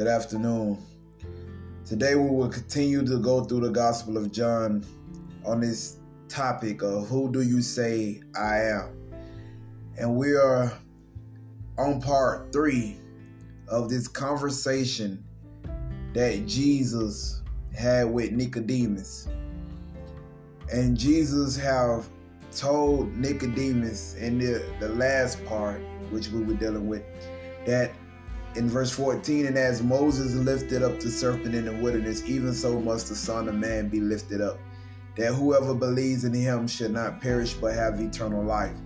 Good afternoon. Today we will continue to go through the Gospel of John on this topic of who do you say I am? And we are on part three of this conversation that Jesus had with Nicodemus. And Jesus have told Nicodemus in the, the last part, which we were dealing with, that in verse 14, and as Moses lifted up the serpent in the wilderness, even so must the Son of Man be lifted up, that whoever believes in him should not perish but have eternal life.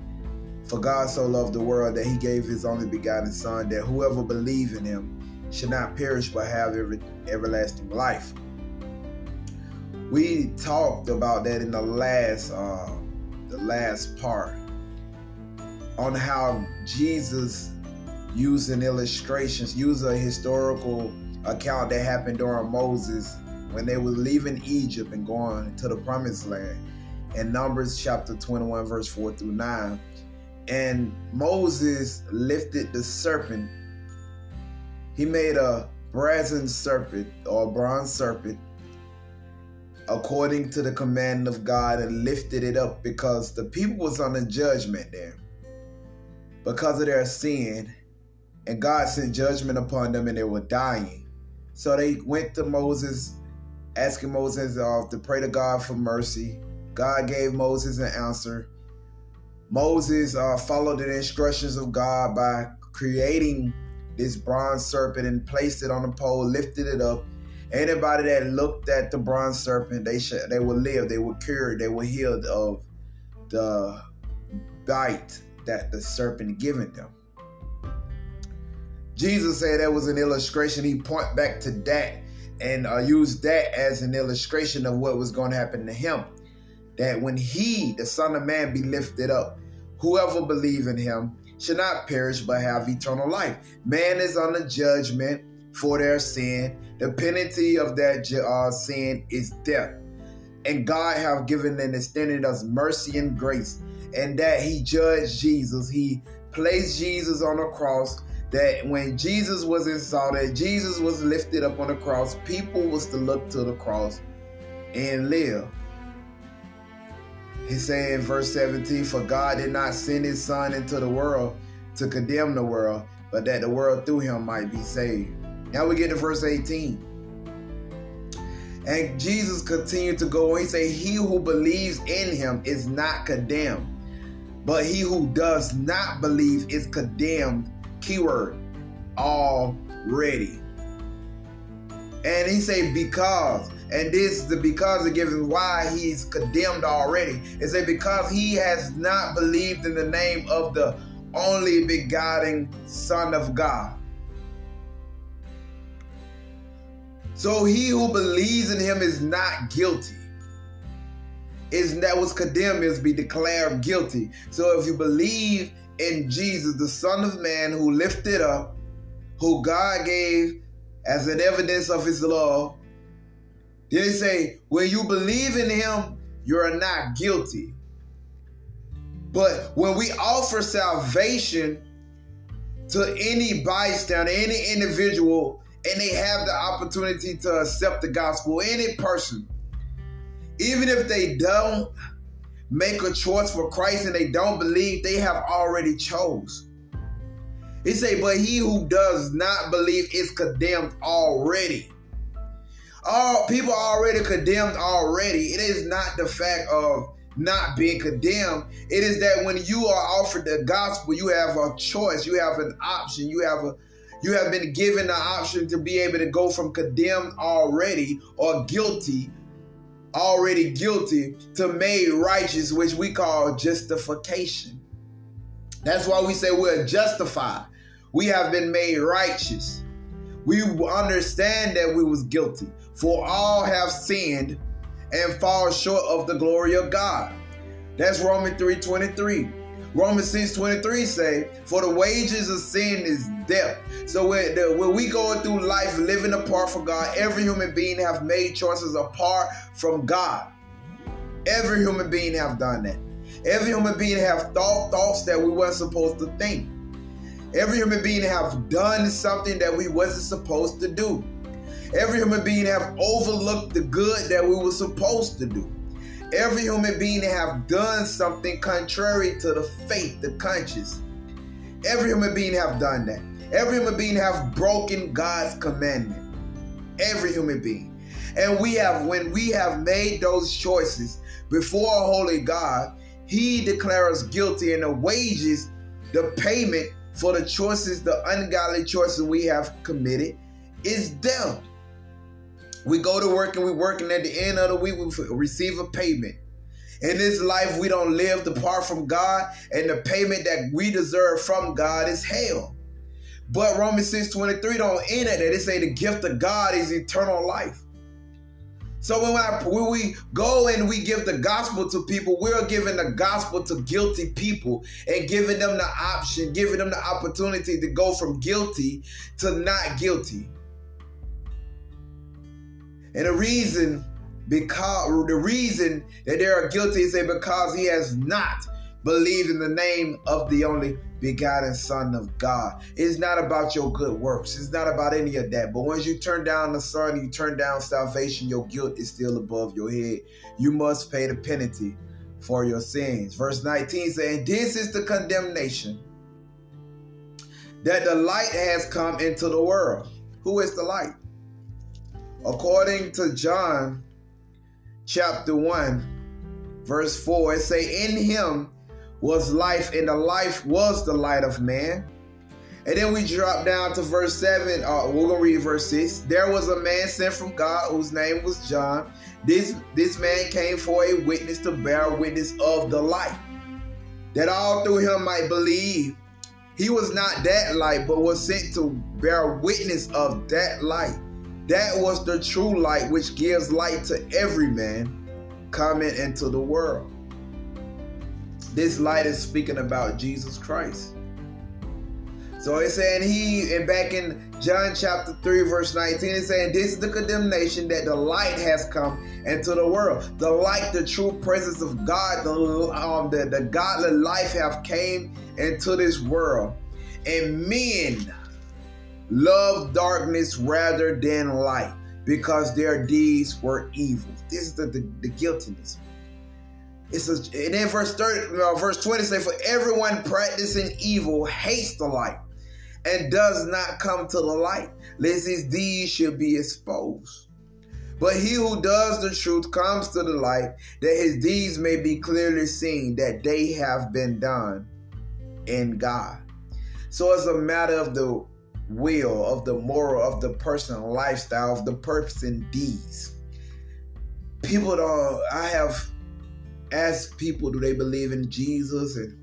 For God so loved the world that he gave his only begotten Son, that whoever believes in him should not perish but have every, everlasting life. We talked about that in the last uh, the last part on how Jesus using illustrations, use a historical account that happened during Moses when they were leaving Egypt and going to the promised land in Numbers chapter 21, verse 4 through 9. And Moses lifted the serpent. He made a brazen serpent or bronze serpent according to the command of God and lifted it up because the people was on under judgment there because of their sin and God sent judgment upon them and they were dying. So they went to Moses, asking Moses uh, to pray to God for mercy. God gave Moses an answer. Moses uh, followed the instructions of God by creating this bronze serpent and placed it on a pole, lifted it up. Anybody that looked at the bronze serpent, they should, they would live, they were cured, they were healed of the bite that the serpent given them. Jesus said that was an illustration. He point back to that and uh, used that as an illustration of what was going to happen to him. That when he, the Son of Man, be lifted up, whoever believe in him should not perish but have eternal life. Man is under judgment for their sin. The penalty of that uh, sin is death. And God have given and extended us mercy and grace. And that he judged Jesus. He placed Jesus on the cross that when Jesus was exalted, Jesus was lifted up on the cross, people was to look to the cross and live. He's saying in verse 17, For God did not send his son into the world to condemn the world, but that the world through him might be saved. Now we get to verse 18. And Jesus continued to go on. He said, He who believes in him is not condemned, but he who does not believe is condemned keyword already. And he say because, and this is the because of giving why he's condemned already. It say because he has not believed in the name of the only begotten Son of God. So he who believes in him is not guilty. Is that was condemned is be declared guilty. So if you believe in Jesus, the Son of Man, who lifted up, who God gave as an evidence of his love. Then he say, when you believe in him, you're not guilty. But when we offer salvation to any bystander, any individual, and they have the opportunity to accept the gospel, any person, even if they don't make a choice for Christ and they don't believe, they have already chose. He say, but he who does not believe is condemned already. All people are already condemned already. It is not the fact of not being condemned. It is that when you are offered the gospel, you have a choice, you have an option, you have a you have been given the option to be able to go from condemned already or guilty already guilty to made righteous, which we call justification. That's why we say we're justified. We have been made righteous. We understand that we was guilty. For all have sinned and fall short of the glory of God. That's Romans 3:23. Romans 6 23 say, For the wages of sin is death. So when, we go through life living apart from God, every human being have made choices apart from God. Every human being have done that. Every human being have thought thoughts that we weren't supposed to think. Every human being have done something that we wasn't supposed to do. Every human being have overlooked the good that we were supposed to do. Every human being have done something contrary to the faith, the conscience. Every human being have done that. Every human being have broken God's commandment. Every human being. And we have, when we have made those choices before a holy God, He declares guilty, and the wages, the payment for the choices, the ungodly choices we have committed, is death. We go to work and we work, and at the end of the week, we receive a payment. In this life, we don't live apart from God, and the payment that we deserve from God is hell. But Romans 6 23 don't end at that. It say the gift of God is eternal life. So when, I, when we go and we give the gospel to people, we're giving the gospel to guilty people and giving them the option, giving them the opportunity to go from guilty to not guilty. And the reason because the reason that they are guilty is because he has not believed in the name of the only begotten Son of God. It's not about your good works. It's not about any of that. But once you turn down the Son, you turn down salvation, your guilt is still above your head. You must pay the penalty for your sins. Verse 19 saying, This is the condemnation that the light has come into the world. Who is the light? According to John chapter 1, verse 4, it say, In him was life, and the life was the light of man. And then we drop down to verse 7. Uh, we're going to read verse 6. There was a man sent from God whose name was John. This, this man came for a witness to bear witness of the light, that all through him might believe. He was not that light, but was sent to bear witness of that light. That was the true light which gives light to every man coming into the world. This light is speaking about Jesus Christ. So it's saying he, and back in John chapter 3, verse 19, it's saying, This is the condemnation that the light has come into the world. The light, the true presence of God, the, um, the, the godly life have came into this world. And men love darkness rather than light because their deeds were evil. This is the, the, the guiltiness. It's a, and then verse 30, uh, verse 20 say, For everyone practicing evil hates the light and does not come to the light, lest his deeds should be exposed. But he who does the truth comes to the light, that his deeds may be clearly seen, that they have been done in God. So it's a matter of the will, of the moral, of the personal lifestyle, of the person deeds. People don't, I have asked people, do they believe in Jesus and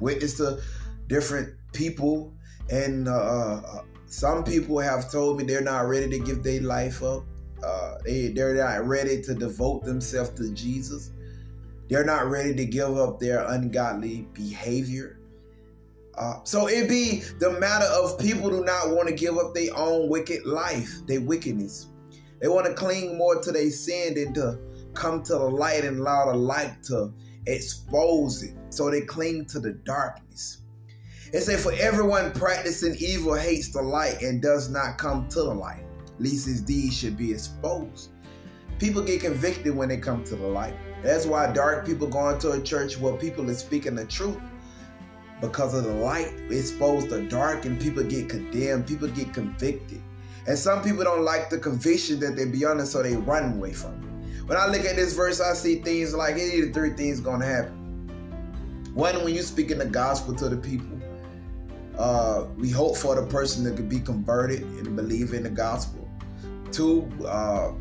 witness to different people. And uh, uh, some people have told me they're not ready to give their life up. Uh, they, they're not ready to devote themselves to Jesus. They're not ready to give up their ungodly behavior. Uh, so it be the matter of people do not want to give up their own wicked life, their wickedness. They want to cling more to their sin than to come to the light and allow the light to expose it. So they cling to the darkness. It say, For everyone practicing evil hates the light and does not come to the light, lest his deeds should be exposed. People get convicted when they come to the light. That's why dark people go into a church where people are speaking the truth because of the light exposed the dark and people get condemned, people get convicted. And some people don't like the conviction that they be under, so they run away from it. When I look at this verse, I see things like any of the three things gonna happen. One, when you're speaking the gospel to the people, uh, we hope for the person that could be converted and believe in the gospel. Two, uh,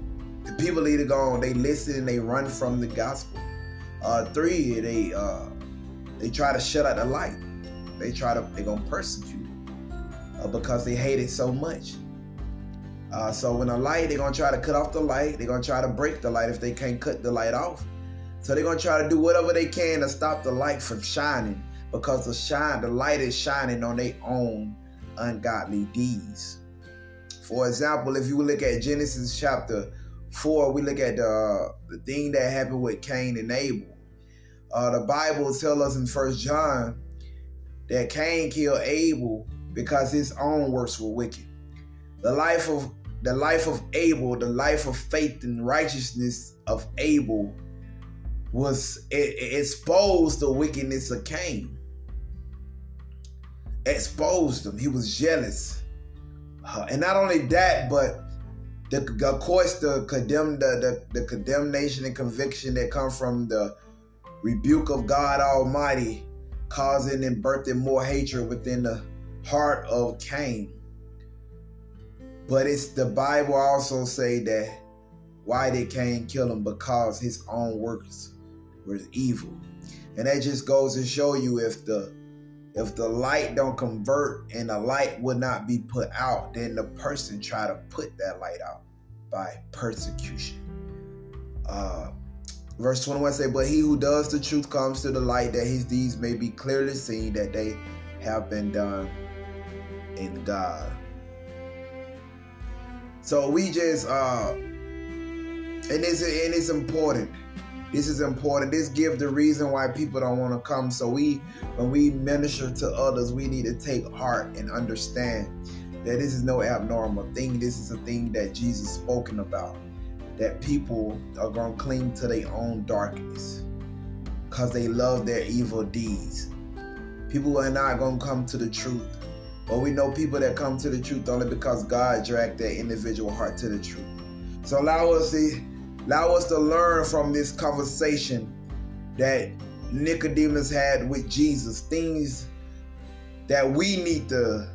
the people either go on, they listen and they run from the gospel. Uh, three, they uh, they try to shut out the light. They try to they gonna persecute uh, because they hate it so much. Uh, so when a light, they're gonna try to cut off the light. They're gonna try to break the light if they can't cut the light off. So they're gonna try to do whatever they can to stop the light from shining because the shine, the light is shining on their own ungodly deeds. For example, if you look at Genesis chapter four, we look at the the thing that happened with Cain and Abel. Uh, the Bible tells us in First John that Cain killed Abel because his own works were wicked. The life of the life of Abel, the life of faith and righteousness of Abel was it, it exposed the wickedness of Cain. Exposed him. He was jealous. Uh, and not only that, but the, of course the condemn the, the, the condemnation and conviction that come from the rebuke of God Almighty, causing and birthing more hatred within the heart of Cain. But it's the Bible also say that why did Cain kill him? Because his own works were evil. And that just goes to show you if the if the light don't convert and the light would not be put out, then the person try to put that light out by persecution. Uh, verse 21 say, But he who does the truth comes to the light that his deeds may be clearly seen that they have been done in God. So we just uh and it's and it's important. This is important. This gives the reason why people don't want to come. So we when we minister to others, we need to take heart and understand that this is no abnormal thing. This is a thing that Jesus spoken about. That people are gonna cling to their own darkness because they love their evil deeds. People are not gonna come to the truth but we know people that come to the truth only because God dragged their individual heart to the truth. So allow us to allow us to learn from this conversation that Nicodemus had with Jesus, things that we need to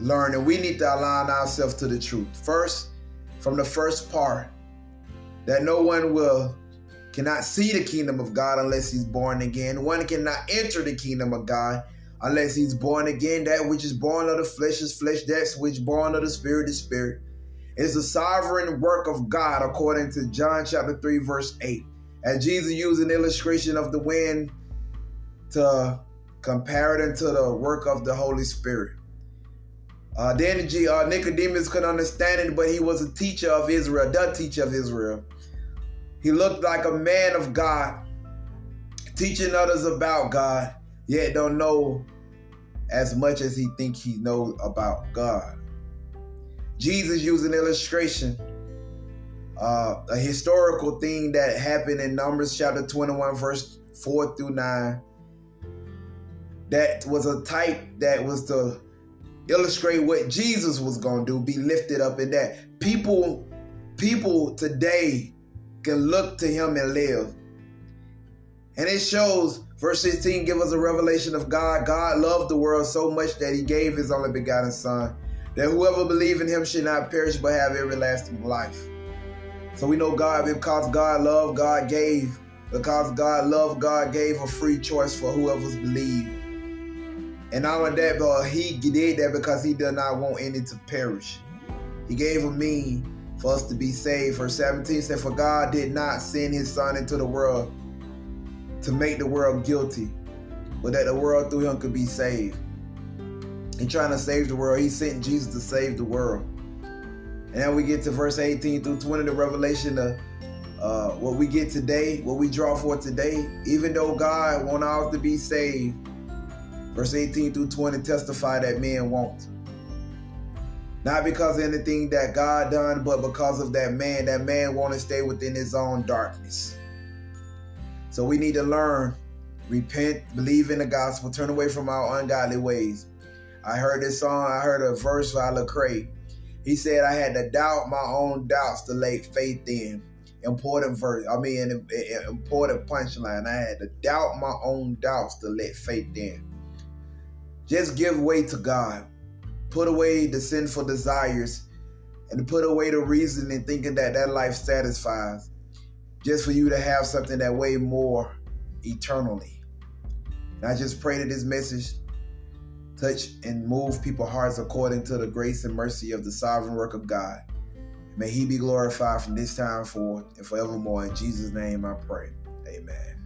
learn and we need to align ourselves to the truth. First, from the first part, that no one will cannot see the kingdom of God unless he's born again. One cannot enter the kingdom of God unless he's born again. That which is born of the flesh is flesh, that which born of the spirit is spirit. It is the sovereign work of God, according to John chapter 3, verse 8. As Jesus used an illustration of the wind to compare it into the work of the Holy Spirit. Uh, then uh, Nicodemus could understand it, but he was a teacher of Israel, the teacher of Israel. He looked like a man of God, teaching others about God yet don't know as much as he think he knows about God. Jesus used an illustration, uh, a historical thing that happened in Numbers chapter 21, verse 4 through 9. That was a type that was to illustrate what Jesus was going to do, be lifted up in that. People, people today can look to him and live. And it shows Verse 16 give us a revelation of God. God loved the world so much that he gave his only begotten son, that whoever believe in him should not perish but have everlasting life. So we know God, because God loved, God gave. Because God loved, God gave a free choice for whoever's believed. And not only that, but he did that because he did not want any to perish. He gave a mean for us to be saved. Verse 17 said, For God did not send his son into the world to make the world guilty, but that the world through him could be saved. In trying to save the world, he sent Jesus to save the world. And then we get to verse 18 through 20, the revelation of uh, what we get today, what we draw for today, even though God want all to be saved. Verse 18 through 20 testify that men won't. Not because of anything that God done, but because of that man. That man want to stay within his own darkness. So we need to learn, repent, believe in the gospel, turn away from our ungodly ways. I heard this song, I heard a verse by Lecrae. He said, I had to doubt my own doubts to lay faith in. Important verse, I mean, an important punchline. I had to doubt my own doubts to let faith in. Just give way to God. Put away the sinful desires and put away the reason in thinking that that life satisfies just for you to have something that way more eternally. And I just pray that this message touch and move people's hearts according to the grace and mercy of the sovereign work of God. May he be glorified from this time forth and forevermore. In Jesus' name I pray. Amen.